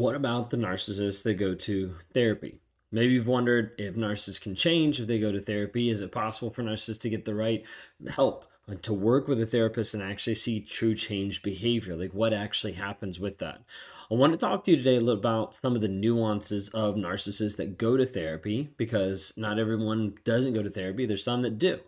what about the narcissists that go to therapy? Maybe you've wondered if narcissists can change if they go to therapy. Is it possible for narcissists to get the right help? Uh, to work with a therapist and actually see true change behavior, like what actually happens with that. I want to talk to you today a little about some of the nuances of narcissists that go to therapy because not everyone doesn't go to therapy. There's some that do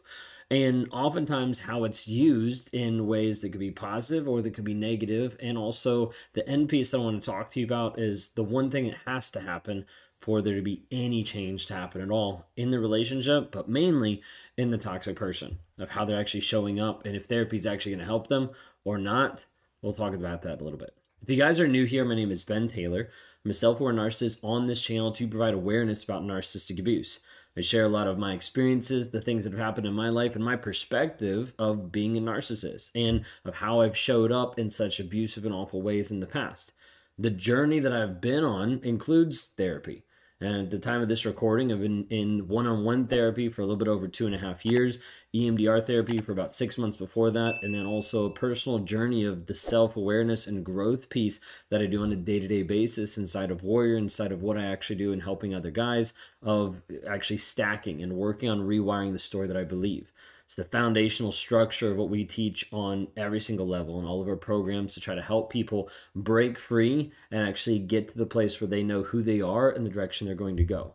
and oftentimes how it's used in ways that could be positive or that could be negative. And also the end piece that i want to talk to you about is the one thing that has to happen for there to be any change to happen at all in the relationship but mainly in the toxic person of how they're actually showing up and if therapy is actually going to help them or not. We'll talk about that a little bit. If you guys are new here my name is ben taylor. I'm a self-aware narcissist on this channel to provide awareness about narcissistic abuse I share a lot of my experiences, the things that have happened in my life, and my perspective of being a narcissist and of how I've showed up in such abusive and awful ways in the past. The journey that I've been on includes therapy. And at the time of this recording, I've been in one on one therapy for a little bit over two and a half years, EMDR therapy for about six months before that, and then also a personal journey of the self awareness and growth piece that I do on a day to day basis inside of Warrior, inside of what I actually do in helping other guys, of actually stacking and working on rewiring the story that I believe. It's the foundational structure of what we teach on every single level in all of our programs to try to help people break free and actually get to the place where they know who they are and the direction they're going to go.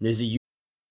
There's a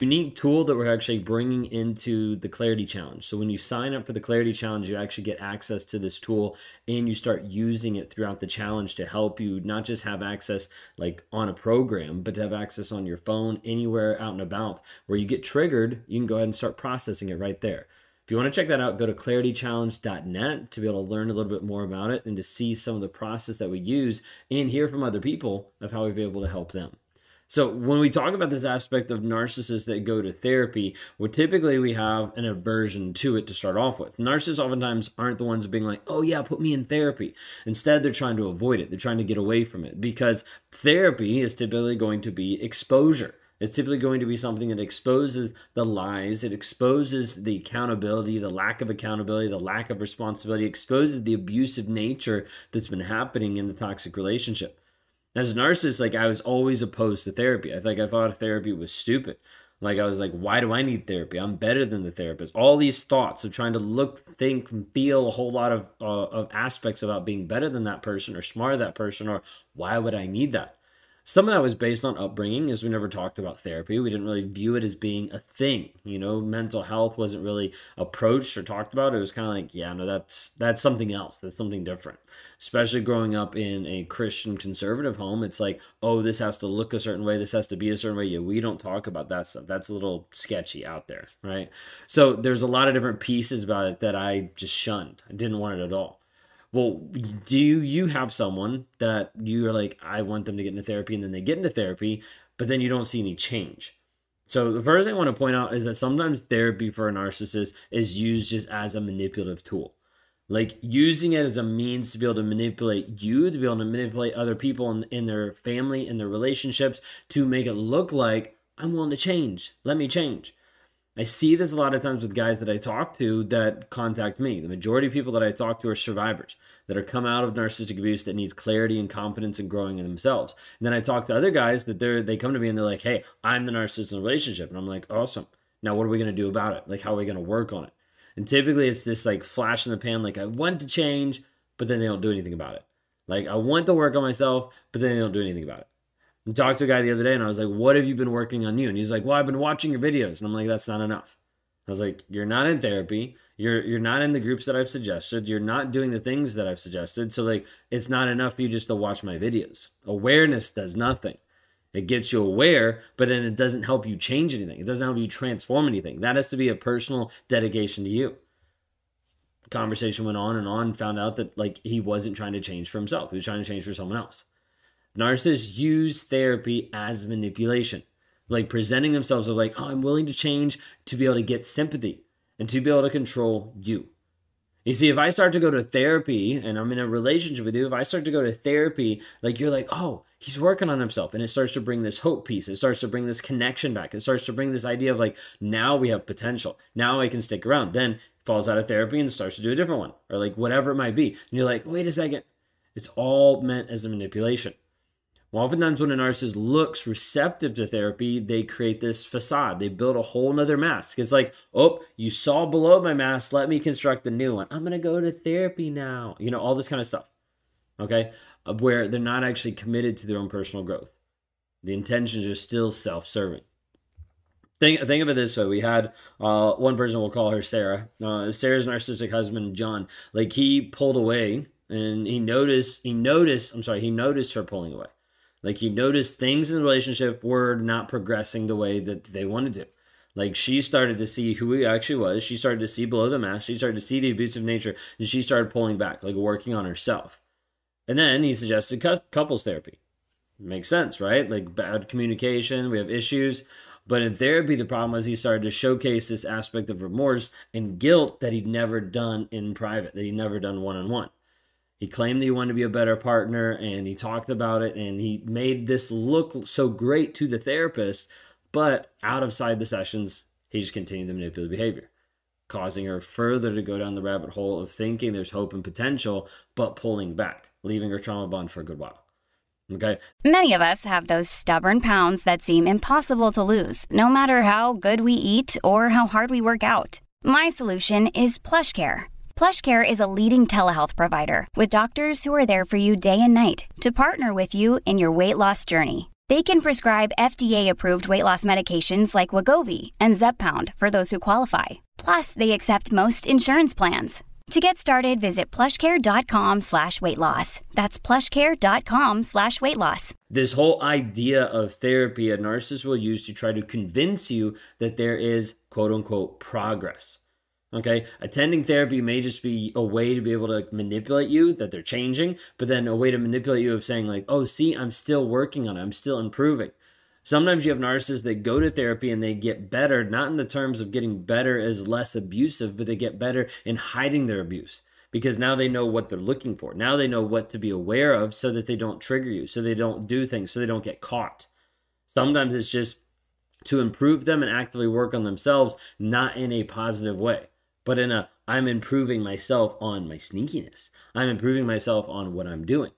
unique tool that we're actually bringing into the Clarity Challenge. So when you sign up for the Clarity Challenge, you actually get access to this tool and you start using it throughout the challenge to help you not just have access like on a program, but to have access on your phone anywhere out and about where you get triggered, you can go ahead and start processing it right there. If you want to check that out, go to claritychallenge.net to be able to learn a little bit more about it and to see some of the process that we use and hear from other people of how we've been able to help them. So when we talk about this aspect of narcissists that go to therapy, well, typically we have an aversion to it to start off with. Narcissists oftentimes aren't the ones being like, "Oh yeah, put me in therapy." Instead, they're trying to avoid it. They're trying to get away from it because therapy is typically going to be exposure. It's typically going to be something that exposes the lies, it exposes the accountability, the lack of accountability, the lack of responsibility, exposes the abusive nature that's been happening in the toxic relationship. As a narcissist, like I was always opposed to therapy. I think I thought therapy was stupid. Like I was like, why do I need therapy? I'm better than the therapist. All these thoughts of trying to look, think, and feel a whole lot of uh, of aspects about being better than that person or smarter that person, or why would I need that? Some of that was based on upbringing as we never talked about therapy. We didn't really view it as being a thing you know? Mental health wasn't really approached or talked about. It was kind of like yeah no that's that's something else. That's something different. Especially growing up in a christian conservative home it's like oh this has to look a certain way. This has to be a certain way. Yeah we don't talk about that stuff. That's a little sketchy out there right? So there's a lot of different pieces about it that i just shunned. I didn't want it at all well, do you have someone that you're like, I want them to get into therapy, and then they get into therapy, but then you don't see any change? So the first thing I want to point out is that sometimes therapy for a narcissist is used just as a manipulative tool. Like using it as a means to be able to manipulate you, to be able to manipulate other people in, in their family, in their relationships, to make it look like I'm willing to change. Let me change. I see this a lot of times with guys that I talk to that contact me. The majority of people that I talk to are survivors that are come out of narcissistic abuse that needs clarity and confidence and growing in themselves. And then I talk to other guys that they're they come to me and they're like, "Hey, I'm the narcissist in a relationship," and I'm like, "Awesome. Now what are we gonna do about it? Like, how are we gonna work on it?" And typically it's this like flash in the pan, like I want to change, but then they don't do anything about it. Like I want to work on myself, but then they don't do anything about it. Talked to a guy the other day and I was like, What have you been working on you? And he's like, Well, I've been watching your videos. And I'm like, That's not enough. I was like, You're not in therapy. You're you're not in the groups that I've suggested. You're not doing the things that I've suggested. So like it's not enough for you just to watch my videos. Awareness does nothing. It gets you aware, but then it doesn't help you change anything. It doesn't help you transform anything. That has to be a personal dedication to you. Conversation went on and on, found out that like he wasn't trying to change for himself. He was trying to change for someone else Narcissists use therapy as manipulation, like presenting themselves of like, oh, I'm willing to change to be able to get sympathy and to be able to control you. You see, if I start to go to therapy and I'm in a relationship with you, if I start to go to therapy, like you're like, oh, he's working on himself. And it starts to bring this hope piece. It starts to bring this connection back. It starts to bring this idea of like, now we have potential. Now I can stick around. Then falls out of therapy and starts to do a different one or like whatever it might be. And you're like, wait a second. It's all meant as a manipulation. Well, oftentimes when a narcissist looks receptive to therapy, they create this facade. They build a whole nother mask. It's like, oh, you saw below my mask. Let me construct the new one. I'm going to go to therapy now. You know, all this kind of stuff. Okay. Where they're not actually committed to their own personal growth. The intentions are still self serving. Think, think of it this way: we had uh, one person, we'll call her Sarah. Uh, Sarah's narcissistic husband, John. Like he pulled away, and he noticed. He noticed. I'm sorry. He noticed her pulling away like you notice things in the relationship were not progressing the way that they wanted to. Like she started to see who he actually was. She started to see below the mask. She started to see the abusive nature, and she started pulling back, like working on herself. And then he suggested couples therapy. Makes sense, right? Like bad communication, we have issues. But in therapy, the problem was he started to showcase this aspect of remorse and guilt that he'd never done in private, that he'd never done one on one. He claimed that he wanted to be a better partner and he talked about it and he made this look so great to the therapist, but out of side the sessions, he just continued the manipulative behavior, causing her further to go down the rabbit hole of thinking there's hope and potential, but pulling back, leaving her trauma bond for a good while. Okay. Many of us have those stubborn pounds that seem impossible to lose, no matter how good we eat or how hard we work out. My solution is PlushCare PlushCare is a leading telehealth provider with doctors who are there for you day and night to partner with you in your weight loss journey. They can prescribe FDA-approved weight loss medications like Wegovy and Zepbound for those who qualify. Plus, they accept most insurance plans. To get started, visit plushcare.com slash weight loss. That's plushcare.com slash weight loss. This whole idea of therapy a narcissist will use to try to convince you that there is quote unquote progress. Okay, attending therapy may just be a way to be able to manipulate you that they're changing, but then a way to manipulate you of saying, like, oh, see, I'm still working on it, I'm still improving. Sometimes you have narcissists that go to therapy and they get better, not in the terms of getting better as less abusive, but they get better in hiding their abuse because now they know what they're looking for. Now they know what to be aware of so that they don't trigger you, so they don't do things, so they don't get caught. Sometimes it's just to improve them and actively work on themselves, not in a positive way but in a I'm improving myself on my sneakiness. I'm improving myself on what I'm doing.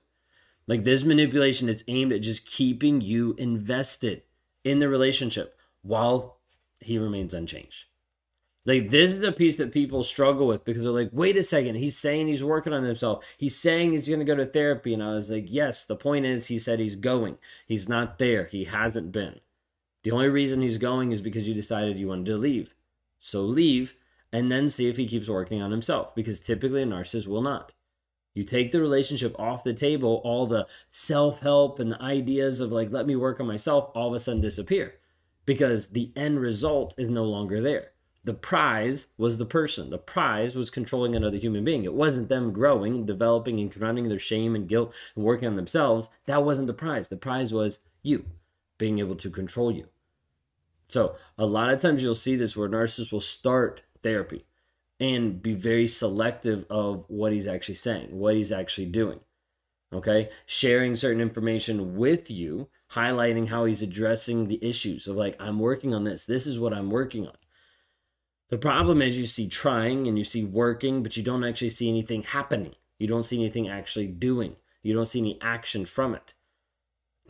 Like this manipulation is aimed at just keeping you invested in the relationship while he remains unchanged. Like this is a piece that people struggle with because they're like, wait a second, he's saying he's working on himself. He's saying he's gonna go to therapy. And I was like, yes, the point is he said he's going. He's not there. He hasn't been. The only reason he's going is because you decided you wanted to leave. So leave and then see if he keeps working on himself because typically a narcissist will not. You take the relationship off the table, all the self help and the ideas of like, let me work on myself all of a sudden disappear because the end result is no longer there. The prize was the person. The prize was controlling another human being. It wasn't them growing developing and confronting their shame and guilt and working on themselves. That wasn't the prize. The prize was you being able to control you. So, a lot of times you'll see this where narcissists will start therapy and be very selective of what he's actually saying, what he's actually doing. Okay? Sharing certain information with you, highlighting how he's addressing the issues of like, I'm working on this. This is what I'm working on. The problem is you see trying and you see working, but you don't actually see anything happening. You don't see anything actually doing. You don't see any action from it.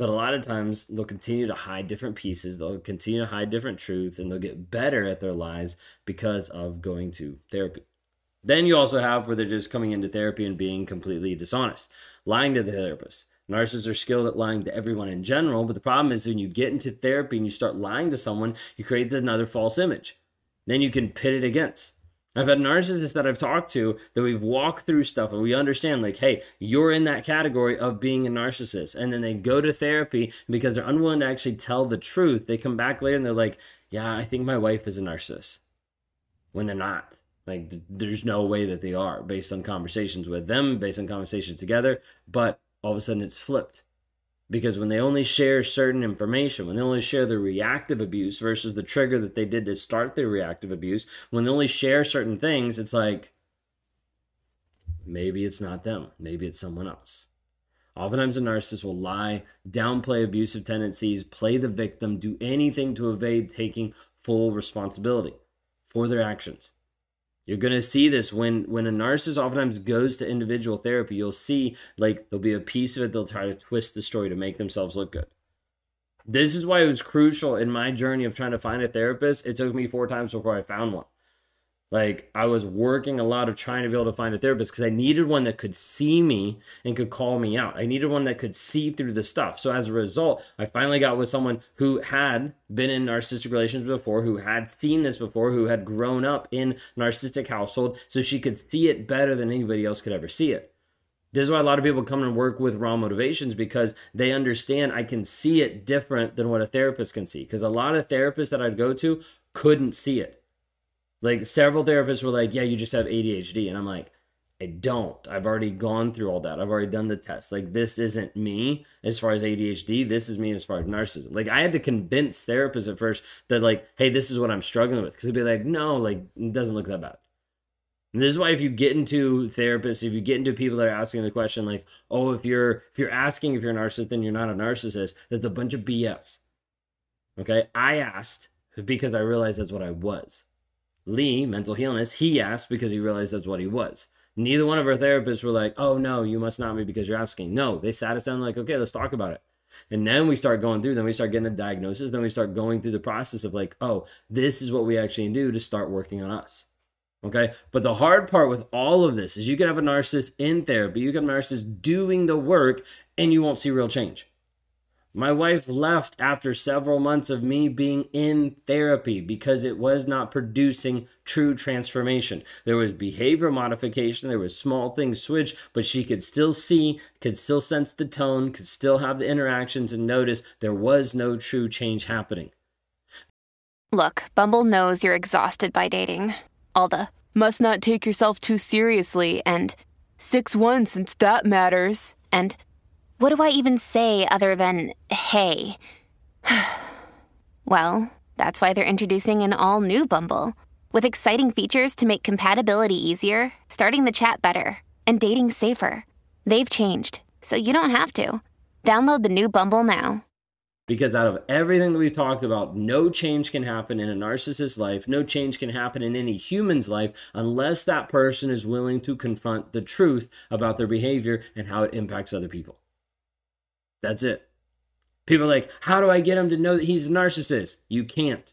But a lot of times they'll continue to hide different pieces, they'll continue to hide different truths, and they'll get better at their lies because of going to therapy. Then you also have where they're just coming into therapy and being completely dishonest, lying to the therapist. Narcissists are skilled at lying to everyone in general, but the problem is when you get into therapy and you start lying to someone, you create another false image. Then you can pit it against. I've had narcissists that I've talked to that we've walked through stuff and we understand, like, hey, you're in that category of being a narcissist. And then they go to therapy because they're unwilling to actually tell the truth. They come back later and they're like, yeah, I think my wife is a narcissist. When they're not. Like, there's no way that they are based on conversations with them, based on conversations together. But all of a sudden it's flipped. Because when they only share certain information, when they only share the reactive abuse versus the trigger that they did to start their reactive abuse, when they only share certain things, it's like maybe it's not them, maybe it's someone else. Oftentimes, a narcissist will lie, downplay abusive tendencies, play the victim, do anything to evade taking full responsibility for their actions. You're going to see this when when a narcissist oftentimes goes to individual therapy. You'll see like there'll be a piece of it they'll try to twist the story to make themselves look good. This is why it was crucial in my journey of trying to find a therapist. It took me four times before I found one. Like I was working a lot of trying to be able to find a therapist because I needed one that could see me and could call me out. I needed one that could see through the stuff. So as a result, I finally got with someone who had been in narcissistic relations before, who had seen this before, who had grown up in a narcissistic household, so she could see it better than anybody else could ever see it. This is why a lot of people come and work with raw motivations because they understand I can see it different than what a therapist can see. Because a lot of therapists that I'd go to couldn't see it like several therapists were like, "Yeah, you just have ADHD," and I'm like, "I don't. I've already gone through all that. I've already done the test. Like this isn't me as far as ADHD. This is me as far as narcissism." Like I had to convince therapists at first that like, "Hey, this is what I'm struggling with," because they'd be like, "No, like it doesn't look that bad." And this is why if you get into therapists, if you get into people that are asking the question like, "Oh, if you're if you're asking if you're a narcissist, then you're not a narcissist," that's a bunch of BS. Okay, I asked because I realized that's what I was. Lee, mental illness, he asked because he realized that's what he was. Neither one of our therapists were like, oh no, you must not be because you're asking. No, they sat us down like, okay, let's talk about it. And then we start going through, then we start getting a diagnosis, then we start going through the process of like, oh, this is what we actually do to start working on us. Okay. But the hard part with all of this is you can have a narcissist in therapy, you can have a narcissist doing the work, and you won't see real change. My wife left after several months of me being in therapy because it was not producing true transformation. There was behavior modification, there was small things switch, but she could still see, could still sense the tone, could still have the interactions and notice there was no true change happening. Look, Bumble knows you're exhausted by dating. All the must not take yourself too seriously and 6 1 since that matters. And what do I even say other than hey? well, that's why they're introducing an all new Bumble with exciting features to make compatibility easier, starting the chat better, and dating safer. They've changed, so you don't have to. Download the new Bumble now. Because out of everything that we've talked about, no change can happen in a narcissist's life, no change can happen in any human's life unless that person is willing to confront the truth about their behavior and how it impacts other people. That's it. People are like, how do I get him to know that he's a narcissist? You can't.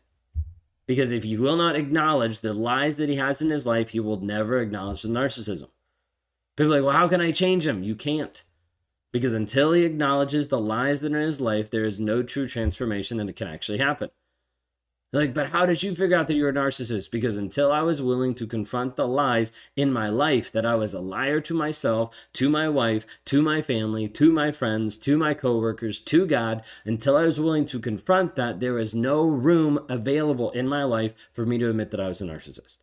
Because if you will not acknowledge the lies that he has in his life, he will never acknowledge the narcissism. People are like, well, how can I change him? You can't. Because until he acknowledges the lies that are in his life, there is no true transformation that can actually happen. Like, but how did you figure out that you're a narcissist? Because until I was willing to confront the lies in my life that I was a liar to myself, to my wife, to my family, to my friends, to my coworkers, to God, until I was willing to confront that, there was no room available in my life for me to admit that I was a narcissist.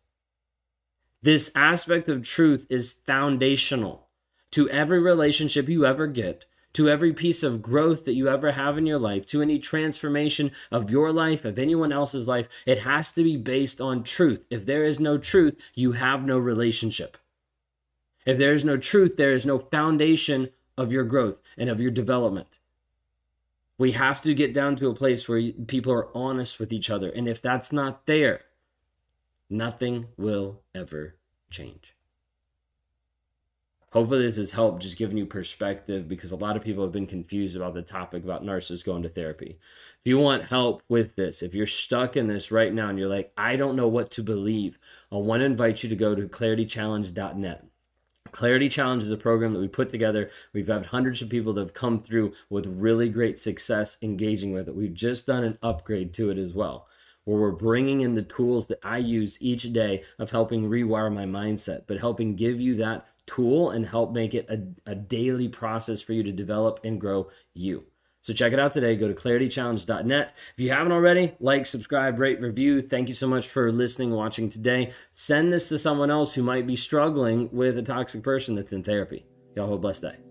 This aspect of truth is foundational to every relationship you ever get to every piece of growth that you ever have in your life, to any transformation of your life, of anyone else's life, it has to be based on truth. If there is no truth, you have no relationship. If there is no truth, there is no foundation of your growth and of your development. We have to get down to a place where people are honest with each other. And if that's not there, nothing will ever change hopefully this has helped just giving you perspective because a lot of people have been confused about the topic about narcissists going to therapy if you want help with this if you're stuck in this right now and you're like i don't know what to believe i want to invite you to go to claritychallenge.net Clarity Challenge is a program that we put together. We've had hundreds of people that have come through with really great success engaging with it. We've just done an upgrade to it as well, where we're bringing in the tools that I use each day of helping rewire my mindset, but helping give you that tool and help make it a, a daily process for you to develop and grow you. So check it out today. Go to claritychallenge.net. If you haven't already, like, subscribe, rate, review. Thank you so much for listening, watching today. Send this to someone else who might be struggling with a toxic person that's in therapy. Y'all have a blessed day.